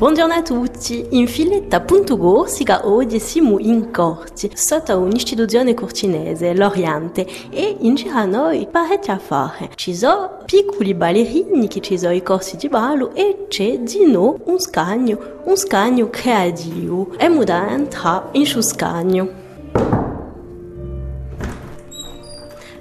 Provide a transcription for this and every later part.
Buongiorno a tutti, in filetta.gorsica oggi siamo in corti sotto un'istituzione cortinese, l'Oriente, e in giro a noi parecchie affari. Ci sono piccoli ballerini che ci sono i corsi di ballo e c'è di noi un scagno, un scagno creativo. E muda entrare in suo scagno.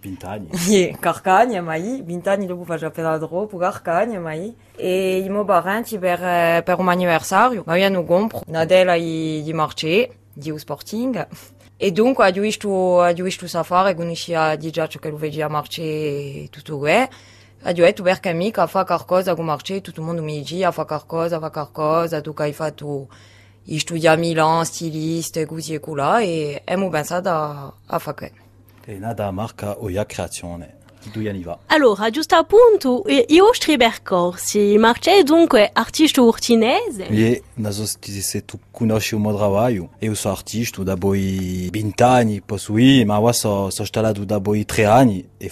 Vent'anni. Ie, Carcagna, mai, vent'anni dopo faccio appena troppo, Carcagna, mai. E i miei parenti per, eh, per un anniversario mi hanno comprato una della di, di Sporting. E dunque visto safari, conoscia di già ciò che lo vedi a Marcello e tutto questo. Ho detto perché fa con Marcello, tutto il mondo mi dice fa fa tu che hai fatto i studi a Milan, stiliste, così e colà, e abbiamo pensato a, a questo. E nata marca Oia Fa. Allora, giusto appunto, i vostri percorsi. Marcello è dunque artista urtinese? E naso se tu conosci il mio lavoro, io sono artista da poi 20 anni, posso ir, ma ora sono so installato da poi 3 anni e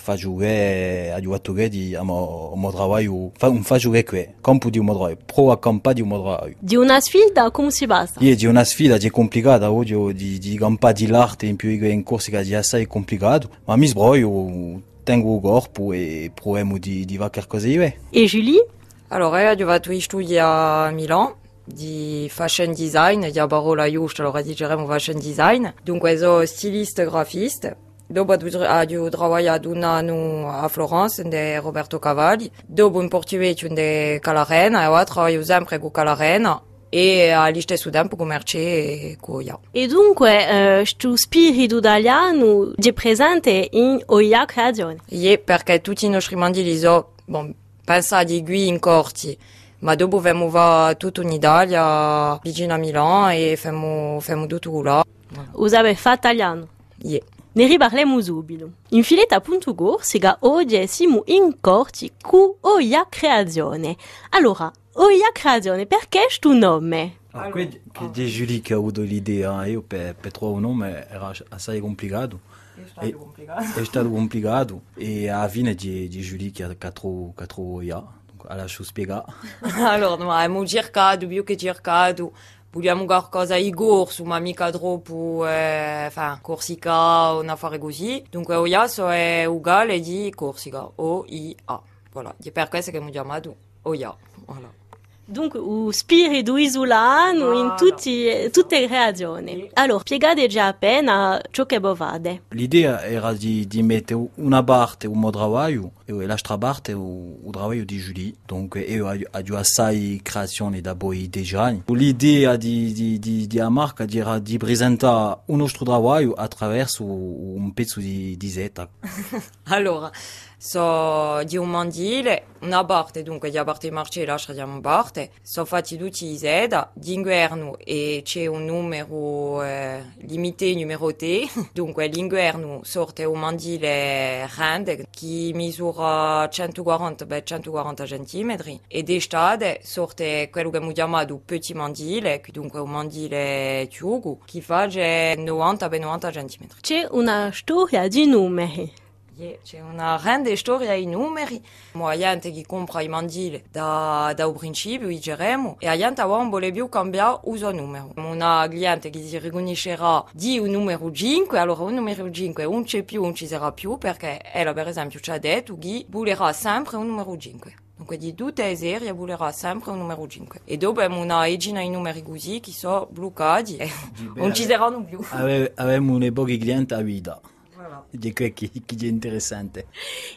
di lavoro, fa, qui, campo di un lavoro, pro a campa di un lavoro. Di una sfida, come si passa? E di una sfida di complicata, oggi di, di campa di l'arte in più in corsi che è assai complicato, ma mi sbroglio tengo il corpo e proviamo di, di fare qualcosa di bene. E Julie? Allora, io ho fatto gli studi a Milano di fashion design, di parola giusta, allora diciamo fashion design. Dunque, sono stilista grafista. Dopo ho lavorato un anno a Florence, di Roberto Cavalli. Dopo in Portuguese, di Calarena, e ora lavoro sempre con Calarena. E allo stesso tempo con Merce e dunque, eh, sto spirito italiano è presente in Oia Creazione? Ie, perché tutti i nostri mandili sono, bon, pensati qui in corti, ma dopo abbiamo va tutto in Italia, vicino a Milano, e facciamo, facciamo tutto là. Usate fatto italiano? Ie. Ne riparliamo subito. In filetta.gorsica oggi siamo in corti con Oia Creazione. Allora, Oia Creazione, perché questo nome? Ah, qui che di Julie che ha avuto l'idea, io per, per trovare un nome era assai complicato. È stato complicato. È stato complicato e alla fine di, di Julie che ha, che ha trovato, che ha trovato Oia, dunque lascio spiegare. allora, no, abbiamo cercato, più che cercato, vogliamo qualcosa di corso, ma mica troppo, eh, enfin, Corsica, un affare così. Dunque Oia so è uguale di Corsica, O-I-A. Voilà, per questo che abbiamo chiamato Oia. Voilà. Dunque, lo spirito isolano in Voilà. tutti, tutte le creazioni. Allora, spiegate già appena ciò che bovate. L'idea era di, di mettere una parte il mio lavoro e il, il lavoro di Julie. Donc io ho, ho assai creazioni da poi dieci anni. L'idea di, di, di, di la marca era di presentare il nostro lavoro attraverso un pezzo di, di seta. Allora, so di un mandile, una parte, dunque di parte marce lasciamo parte, sono fatti tutti i seda, d'inverno e c'è un numero eh, limite numeroté, dunque l'inverno sorte un mandile grande che misura 140 per 140 cm e d'estate sorte quello che abbiamo chiamato petit mandile, dunque un mandile chiugo, che fa 90 per 90 cm. C'è una storia di numeri. Yeah, c'è una grande storia ai numeri. La gente che compra i mandili da, da un principio, diremo, e la gente non vuole più cambiare il suo numero. Una cliente che si riconoscerà di un numero 5, allora un numero 5 non c'è più, non ci sarà più, perché ella per esempio ci ha detto che volerà sempre un numero 5. Dunque di tutte le serie volerà sempre un numero 5. E dopo abbiamo una decina di numeri così che sono bloccati e non ci saranno più. Avevamo un pochi clienti a vita. Voilà. di che che è interessante.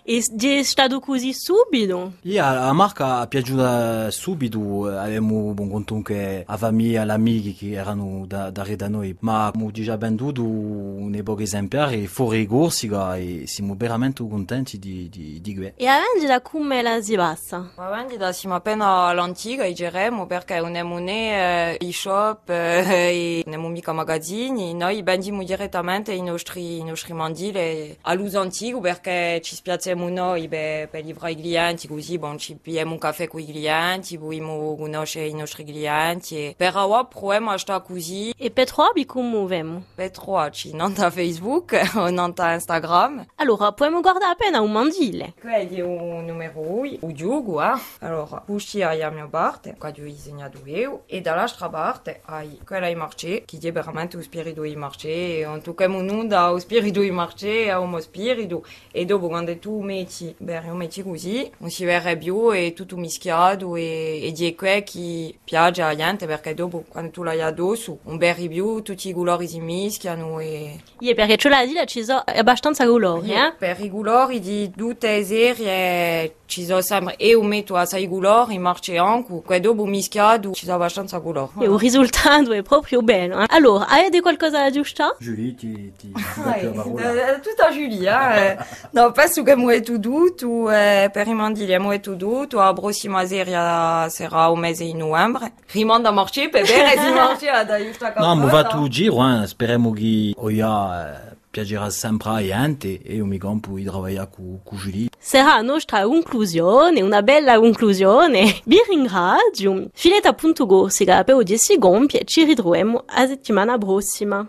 E è stato così subito? Yeah, la marca è piaciuta subito, avevamo buon conto che la famiglia, gli amici che erano da, da, da noi, ma abbiamo già venduto un pochi esemplari fuori Corsica e siamo veramente contenti di, di, di questo. E la vendita come la si passa? La vendita siamo appena all'antica, diremmo, perché non abbiamo né eh, e-shop eh, e non abbiamo mica magazzini, noi vendiamo direttamente i nostri, i nostri mandili all'uso antico perché ci noi beh, per livrare i clienti, così bon, ci pigliamo un caffè con i clienti, vogliamo conoscere i nostri clienti e per ora proviamo a stare così. E per trovi come vemo? Per trovarci non da Facebook non da Instagram. Allora, possiamo guardare appena un mandile. Quello è un numero 1, o gioco, eh? Allora, questi è la mia parte, ho disegnato io, e dall'altra parte hai quella di marché, che è veramente lo spirito di marché, in tutto caso non da lo spirito di marché, a uno spirito, e dopo quando tu metti, beh, metti così, non si vede più, è tutto mischiato, e, e di quello che piace a gente, perché dopo, quando tu l'hai addosso, un bel più, tutti i colori si mischiano, e... Yeah, perché ce l'ha dit, ci sono abbastanza colori, eh? Per i colori di tutte le serie ci sono sempre e un metto assai colori marce anche, poi dopo mischiato ci sono abbastanza colori. E il risultato è proprio bello. Eh? Allora, avete qualcosa da aggiustare? Julie, ti, ti, ti Ah, la parola. Tutto a Julie. No, penso che mu è tutto, tu, eh, per i mandili mu è tutto, la prossima serie sarà un mese di novembre. Rimanda a marce, per bene si marce ad aiutare No, ma va tutto il giro, eh. speriamo che Oia eh, piacerà sempre a gente e mi campo di lavorare con, con Julie. Sarà la nostra conclusione, una bella conclusione. Vi ringrazio. Filetta.go, si per oggi si compie, ci ritroviamo a settimana prossima.